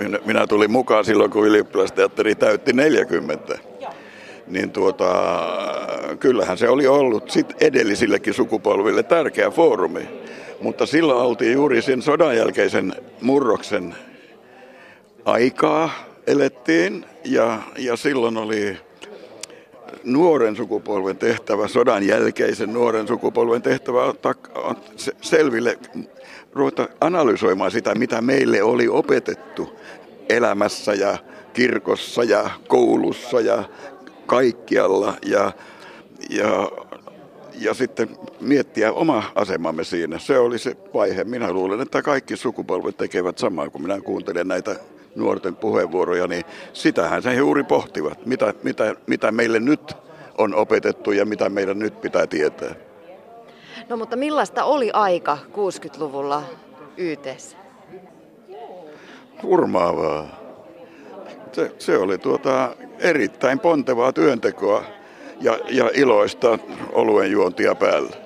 minä, minä tulin mukaan silloin, kun ylioppilasteatteri täytti 40. Niin tuota, kyllähän se oli ollut sit edellisillekin sukupolville tärkeä foorumi. Mutta silloin oltiin juuri sen sodan jälkeisen murroksen aikaa elettiin ja, ja silloin oli nuoren sukupolven tehtävä, sodan jälkeisen nuoren sukupolven tehtävä ottaa selville, ruveta analysoimaan sitä, mitä meille oli opetettu elämässä ja kirkossa ja koulussa ja kaikkialla. Ja, ja, ja sitten miettiä oma asemamme siinä. Se oli se vaihe. Minä luulen, että kaikki sukupolvet tekevät samaa, kun minä kuuntelen näitä nuorten puheenvuoroja, niin sitähän se juuri pohtivat, mitä, mitä, mitä meille nyt on opetettu ja mitä meidän nyt pitää tietää. No mutta millaista oli aika 60-luvulla YTssä? Hurmaavaa. Se, se oli tuota erittäin pontevaa työntekoa ja, ja iloista oluen juontia päällä.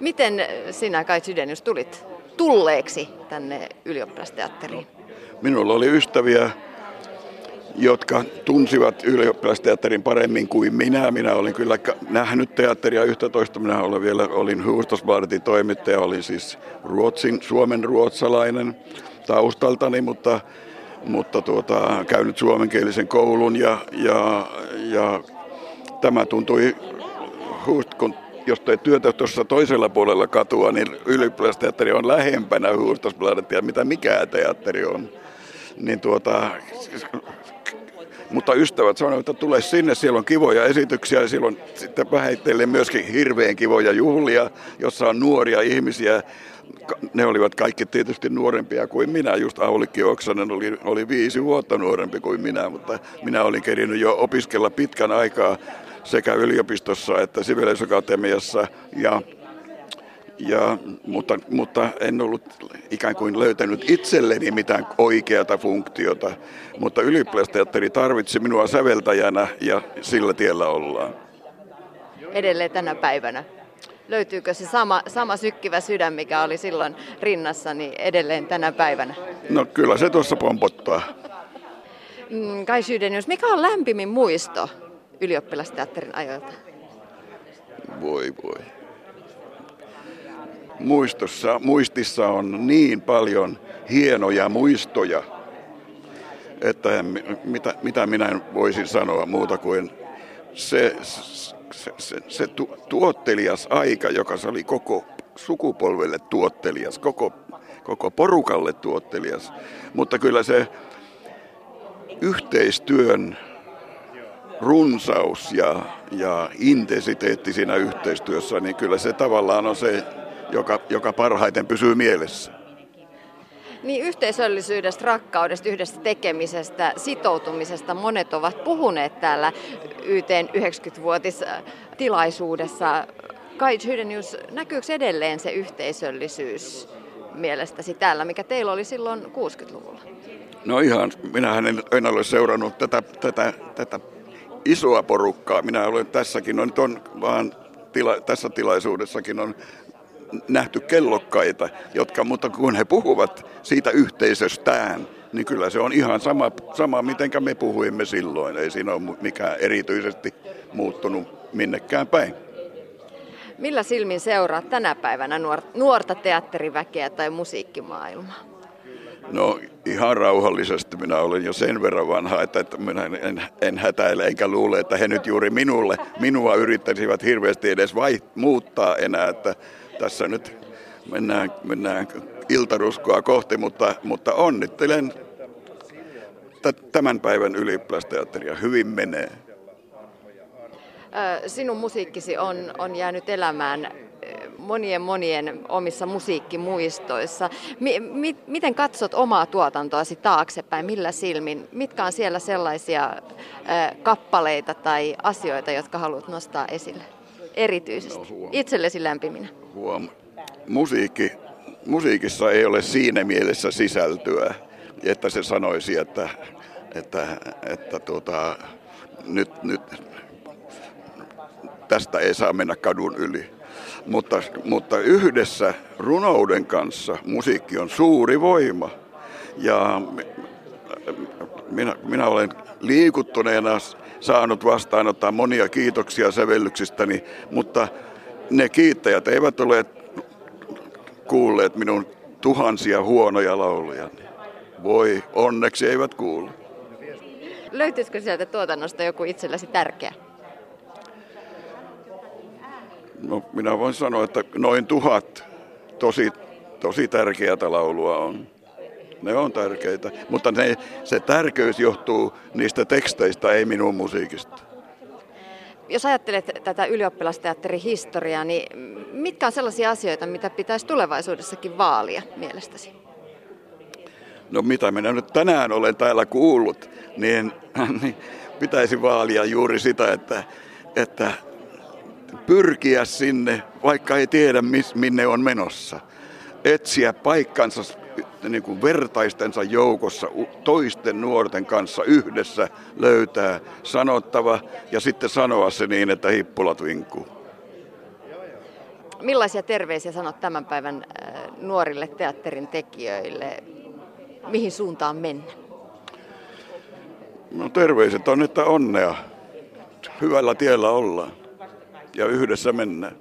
Miten sinä Kai Sydenius tulit tulleeksi tänne ylioppilasteatteriin? Minulla oli ystäviä, jotka tunsivat ylioppilasteatterin paremmin kuin minä. Minä olin kyllä nähnyt teatteria yhtä toista. Minä olen vielä olin Hufvudstadsbladetin toimittaja, olin siis Ruotsin, Suomen ruotsalainen taustaltani, mutta, mutta tuota, käynyt suomenkielisen koulun ja, ja, ja tämä tuntui, kun jos teet työtä tuossa toisella puolella katua, niin ylioppilasteatteri on lähempänä Hufvudstadsbladetia, mitä mikään teatteri on niin tuota, mutta ystävät sanoivat, että tule sinne, siellä on kivoja esityksiä. Ja siellä on sitten vähitellen myöskin hirveän kivoja juhlia, jossa on nuoria ihmisiä. Ne olivat kaikki tietysti nuorempia kuin minä, just Aulikki Oksanen oli, oli viisi vuotta nuorempi kuin minä, mutta minä olin kerinyt jo opiskella pitkän aikaa sekä yliopistossa että Sibeliusakatemiassa ja ja, mutta, mutta en ollut ikään kuin löytänyt itselleni mitään oikeata funktiota. Mutta ylioppilasteatteri tarvitsi minua säveltäjänä ja sillä tiellä ollaan. Edelleen tänä päivänä. Löytyykö se sama, sama sykkivä sydän, mikä oli silloin rinnassa, niin edelleen tänä päivänä? No kyllä se tuossa pompottaa. Mm, Kai Sydenius, mikä on lämpimin muisto ylioppilasteatterin ajoilta? Voi voi muistossa, muistissa on niin paljon hienoja muistoja, että mitä, mitä minä voisin sanoa muuta kuin se, se, se, se tu, tuottelias aika, joka se oli koko sukupolvelle tuottelias, koko, koko porukalle tuottelias. Mutta kyllä se yhteistyön runsaus ja, ja intensiteetti siinä yhteistyössä, niin kyllä se tavallaan on se joka, joka parhaiten pysyy mielessä. Niin yhteisöllisyydestä, rakkaudesta, yhdessä tekemisestä, sitoutumisesta monet ovat puhuneet täällä YTn 90-vuotistilaisuudessa. Kai Hydenius, näkyykö edelleen se yhteisöllisyys mielestäsi täällä, mikä teillä oli silloin 60-luvulla? No ihan, minähän en, en ole seurannut tätä, tätä, tätä isoa porukkaa. Minä olen tässäkin, on, on vaan tila, tässä tilaisuudessakin on nähty kellokkaita, jotka, mutta kun he puhuvat siitä yhteisöstään, niin kyllä se on ihan sama, sama miten me puhuimme silloin. Ei siinä ole mikään erityisesti muuttunut minnekään päin. Millä silmin seuraat tänä päivänä nuorta teatteriväkeä tai musiikkimaailmaa? No ihan rauhallisesti. Minä olen jo sen verran vanha, että, että minä en, en hätäile enkä luule, että he nyt juuri minulle, minua yrittäisivät hirveästi edes vai, muuttaa enää. Että tässä nyt mennään, mennään iltaruskoa kohti, mutta, mutta onnittelen tämän päivän ylioppilasteatteria. Hyvin menee. Sinun musiikkisi on, on jäänyt elämään monien monien omissa musiikkimuistoissa. Mi, mi, miten katsot omaa tuotantoasi taaksepäin? Millä silmin? Mitkä on siellä sellaisia äh, kappaleita tai asioita, jotka haluat nostaa esille erityisesti? No, Itsellesi lämpiminä huom. Musiikki, musiikissa ei ole siinä mielessä sisältöä, että se sanoisi, että, että, että tuota, nyt, nyt tästä ei saa mennä kadun yli. Mutta, mutta yhdessä runouden kanssa musiikki on suuri voima. Ja minä, minä olen liikuttuneena saanut vastaanottaa monia kiitoksia sävellyksistäni, mutta ne kiittäjät eivät ole kuulleet minun tuhansia huonoja lauluja. Voi, onneksi eivät kuulu. Löytyisikö sieltä tuotannosta joku itsellesi tärkeä? No, minä voin sanoa, että noin tuhat tosi, tosi tärkeää laulua on. Ne on tärkeitä, mutta ne, se tärkeys johtuu niistä teksteistä, ei minun musiikista. Jos ajattelet tätä ylioppilasteatterin historiaa, niin mitkä on sellaisia asioita, mitä pitäisi tulevaisuudessakin vaalia mielestäsi? No mitä minä nyt tänään olen täällä kuullut, niin, niin pitäisi vaalia juuri sitä, että, että pyrkiä sinne, vaikka ei tiedä miss, minne on menossa. Etsiä paikkansa niin kuin vertaistensa joukossa toisten nuorten kanssa yhdessä löytää sanottava ja sitten sanoa se niin, että hippulat vinkuu. Millaisia terveisiä sanot tämän päivän äh, nuorille teatterin tekijöille? Mihin suuntaan mennä? No terveiset on, että onnea. Hyvällä tiellä ollaan ja yhdessä mennään.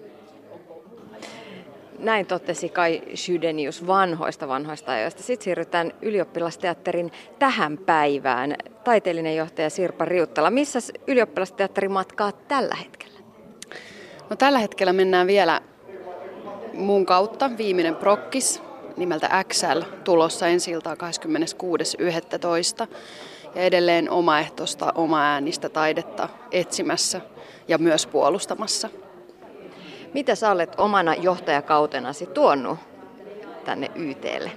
Näin totesi Kai Sydenius vanhoista vanhoista ajoista. Sitten siirrytään ylioppilasteatterin tähän päivään. Taiteellinen johtaja Sirpa Riuttala, missä ylioppilasteatteri matkaa tällä hetkellä? No, tällä hetkellä mennään vielä muun kautta. Viimeinen prokkis nimeltä XL tulossa ensi iltaa 26.11. Ja edelleen omaehtoista, oma äänistä taidetta etsimässä ja myös puolustamassa. Mitä sä olet omana johtajakautenasi tuonut tänne YTlle?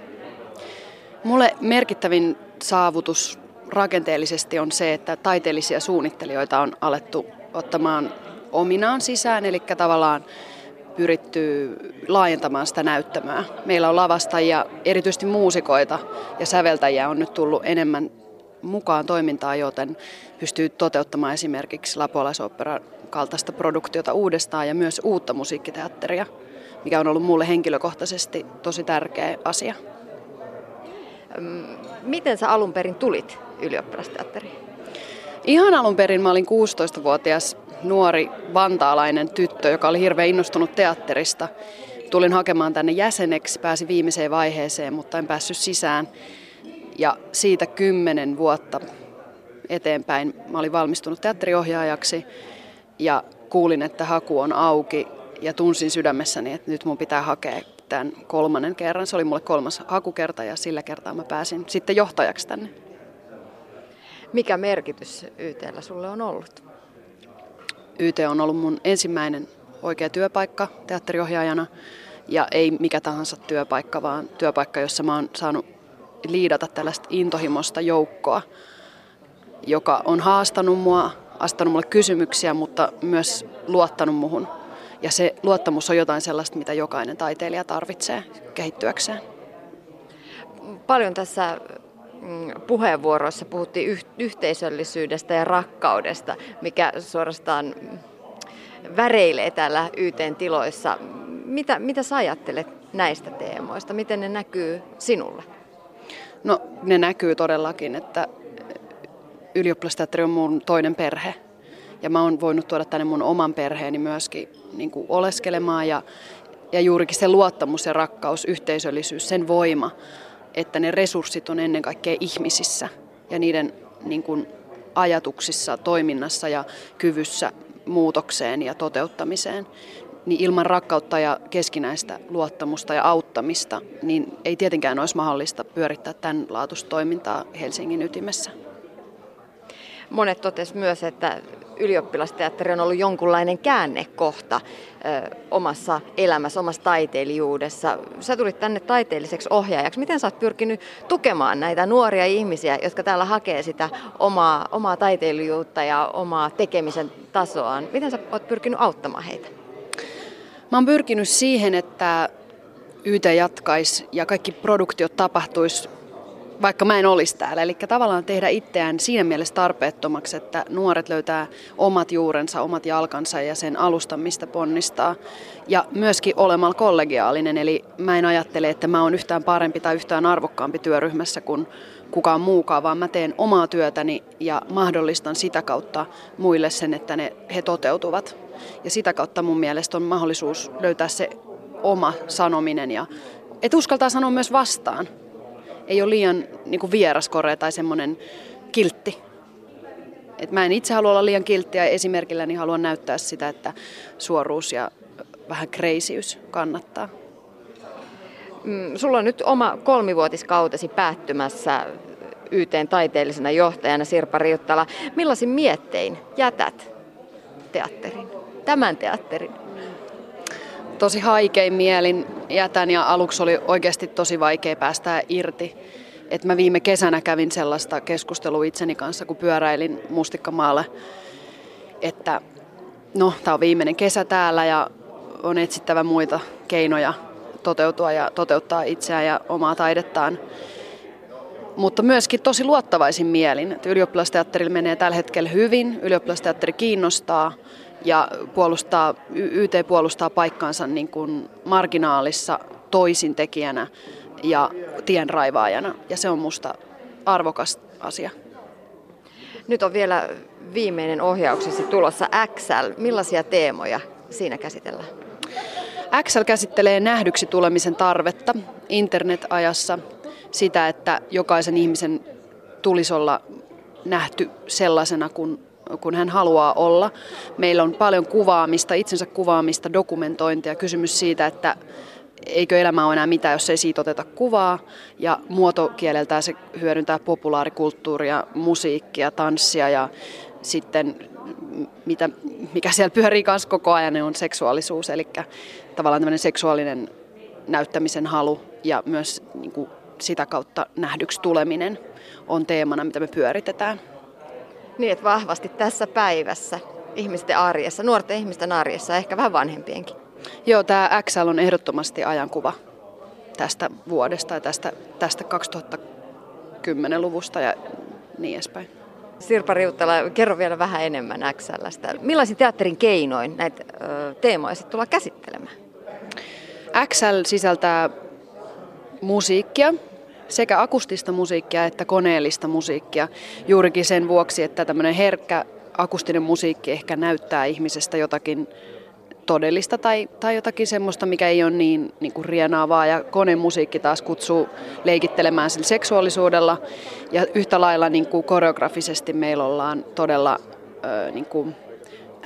Mulle merkittävin saavutus rakenteellisesti on se, että taiteellisia suunnittelijoita on alettu ottamaan ominaan sisään, eli tavallaan pyritty laajentamaan sitä näyttämää. Meillä on lavastajia, erityisesti muusikoita ja säveltäjiä on nyt tullut enemmän mukaan toimintaan, joten pystyy toteuttamaan esimerkiksi Lapualaisopera kaltaista produktiota uudestaan ja myös uutta musiikkiteatteria, mikä on ollut mulle henkilökohtaisesti tosi tärkeä asia. Miten sä alun perin tulit ylioppilasteatteriin? Ihan alun perin mä olin 16-vuotias nuori vantaalainen tyttö, joka oli hirveän innostunut teatterista. Tulin hakemaan tänne jäseneksi, pääsi viimeiseen vaiheeseen, mutta en päässyt sisään. Ja siitä kymmenen vuotta eteenpäin mä olin valmistunut teatteriohjaajaksi ja kuulin, että haku on auki ja tunsin sydämessäni, että nyt mun pitää hakea tämän kolmannen kerran. Se oli mulle kolmas hakukerta ja sillä kertaa mä pääsin sitten johtajaksi tänne. Mikä merkitys YTllä sulle on ollut? YT on ollut mun ensimmäinen oikea työpaikka teatteriohjaajana ja ei mikä tahansa työpaikka, vaan työpaikka, jossa mä oon saanut liidata tällaista intohimosta joukkoa, joka on haastanut mua, astanut mulle kysymyksiä, mutta myös luottanut muhun. Ja se luottamus on jotain sellaista, mitä jokainen taiteilija tarvitsee kehittyäkseen. Paljon tässä mm, puheenvuoroissa puhuttiin yhteisöllisyydestä ja rakkaudesta, mikä suorastaan väreilee täällä YTn tiloissa. Mitä, mitä sä ajattelet näistä teemoista? Miten ne näkyy sinulle? No ne näkyy todellakin, että ylioppilasteatteri on mun toinen perhe. Ja mä oon voinut tuoda tänne mun oman perheeni myöskin niin kuin oleskelemaan ja, ja juurikin se luottamus ja rakkaus, yhteisöllisyys, sen voima, että ne resurssit on ennen kaikkea ihmisissä ja niiden niin kuin, ajatuksissa, toiminnassa ja kyvyssä muutokseen ja toteuttamiseen niin ilman rakkautta ja keskinäistä luottamusta ja auttamista, niin ei tietenkään olisi mahdollista pyörittää tämän laatuista toimintaa Helsingin ytimessä. Monet totesivat myös, että ylioppilasteatteri on ollut jonkunlainen käännekohta ö, omassa elämässä, omassa taiteilijuudessa. Sä tulit tänne taiteelliseksi ohjaajaksi. Miten sä oot pyrkinyt tukemaan näitä nuoria ihmisiä, jotka täällä hakee sitä omaa, omaa taiteilijuutta ja omaa tekemisen tasoaan? Miten sä oot pyrkinyt auttamaan heitä? Mä oon pyrkinyt siihen, että YT jatkaisi ja kaikki produktiot tapahtuisi vaikka mä en olisi täällä. Eli tavallaan tehdä itseään siinä mielessä tarpeettomaksi, että nuoret löytää omat juurensa, omat jalkansa ja sen alustan, mistä ponnistaa. Ja myöskin olemalla kollegiaalinen, eli mä en ajattele, että mä oon yhtään parempi tai yhtään arvokkaampi työryhmässä kuin kukaan muukaan, vaan mä teen omaa työtäni ja mahdollistan sitä kautta muille sen, että ne, he toteutuvat. Ja sitä kautta mun mielestä on mahdollisuus löytää se oma sanominen ja et uskaltaa sanoa myös vastaan. Ei ole liian niin vieraskore tai semmoinen kiltti. Et mä en itse halua olla liian kiltti ja esimerkilläni haluan näyttää sitä, että suoruus ja vähän kreisyys kannattaa. Mm, sulla on nyt oma kolmivuotiskautesi päättymässä YTn taiteellisena johtajana Sirpa Riuttala. Millaisin miettein jätät teatterin, tämän teatterin? Tosi haikein mielin jätän ja aluksi oli oikeasti tosi vaikea päästää irti. Et mä viime kesänä kävin sellaista keskustelua itseni kanssa, kun pyöräilin Mustikkamaalle, että no, tämä on viimeinen kesä täällä ja on etsittävä muita keinoja toteutua ja toteuttaa itseään ja omaa taidettaan. Mutta myöskin tosi luottavaisin mielin, että menee tällä hetkellä hyvin, ylioppilasteatteri kiinnostaa ja puolustaa, YT puolustaa paikkaansa niin kuin marginaalissa toisintekijänä ja tienraivaajana ja se on musta arvokas asia. Nyt on vielä viimeinen ohjauksesi tulossa XL. Millaisia teemoja siinä käsitellään? Excel käsittelee nähdyksi tulemisen tarvetta internet-ajassa, sitä, että jokaisen ihmisen tulisi olla nähty sellaisena kuin kun hän haluaa olla. Meillä on paljon kuvaamista, itsensä kuvaamista, dokumentointia, kysymys siitä, että eikö elämä ole enää mitään, jos ei siitä oteta kuvaa. Ja muotokieleltään se hyödyntää populaarikulttuuria, musiikkia, tanssia ja sitten mitä, mikä siellä pyörii kanssa koko ajan, on seksuaalisuus, eli tavallaan tämmöinen seksuaalinen näyttämisen halu ja myös niin kuin sitä kautta nähdyksi tuleminen on teemana, mitä me pyöritetään. Niin, että vahvasti tässä päivässä ihmisten arjessa, nuorten ihmisten arjessa, ehkä vähän vanhempienkin. Joo, tämä XL on ehdottomasti ajankuva tästä vuodesta ja tästä, tästä 2010-luvusta ja niin edespäin. Sirpa Riuttala, kerro vielä vähän enemmän XLstä. Millaisin teatterin keinoin näitä ö, teemoja sitten tullaan käsittelemään? XL sisältää musiikkia, sekä akustista musiikkia että koneellista musiikkia juurikin sen vuoksi, että tämmöinen herkkä akustinen musiikki ehkä näyttää ihmisestä jotakin todellista tai, tai jotakin semmoista, mikä ei ole niin, niin kuin rienaavaa. Ja konemusiikki taas kutsuu leikittelemään sillä seksuaalisuudella. Ja yhtä lailla niin kuin koreografisesti meillä ollaan todella ö, niin kuin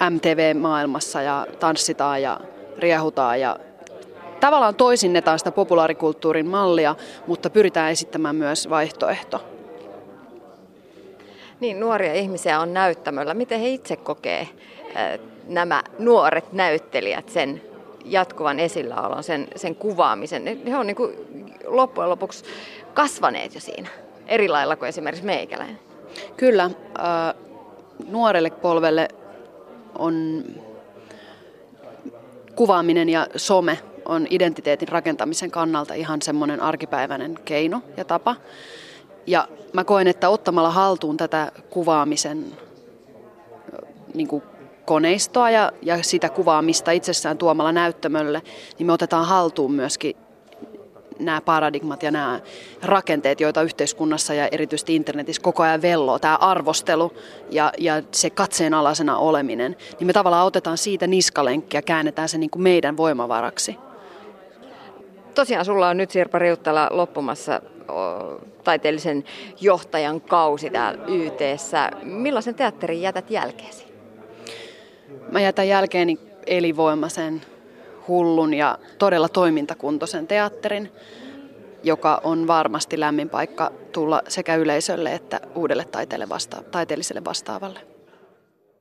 MTV-maailmassa ja tanssitaan ja riehutaan ja tavallaan toisinnetaan sitä populaarikulttuurin mallia, mutta pyritään esittämään myös vaihtoehto. Niin, nuoria ihmisiä on näyttämöllä. Miten he itse kokee nämä nuoret näyttelijät sen jatkuvan esilläolon, sen, sen kuvaamisen? He on niin kuin loppujen lopuksi kasvaneet jo siinä, eri lailla kuin esimerkiksi meikäläinen. Kyllä, äh, nuorelle polvelle on kuvaaminen ja some on identiteetin rakentamisen kannalta ihan semmoinen arkipäiväinen keino ja tapa. Ja mä koen, että ottamalla haltuun tätä kuvaamisen niin kuin koneistoa ja, ja sitä kuvaamista itsessään tuomalla näyttämölle, niin me otetaan haltuun myöskin nämä paradigmat ja nämä rakenteet, joita yhteiskunnassa ja erityisesti internetissä koko ajan velloo, tämä arvostelu ja, ja se katseenalaisena oleminen, niin me tavallaan otetaan siitä niskalenkkiä käännetään se niin kuin meidän voimavaraksi. Tosiaan sulla on nyt Sirpa Riuttala loppumassa taiteellisen johtajan kausi täällä YTssä. Millaisen teatterin jätät jälkeesi? Mä jätän jälkeeni elinvoimaisen, hullun ja todella toimintakuntoisen teatterin, joka on varmasti lämmin paikka tulla sekä yleisölle että uudelle taiteelliselle vastaavalle.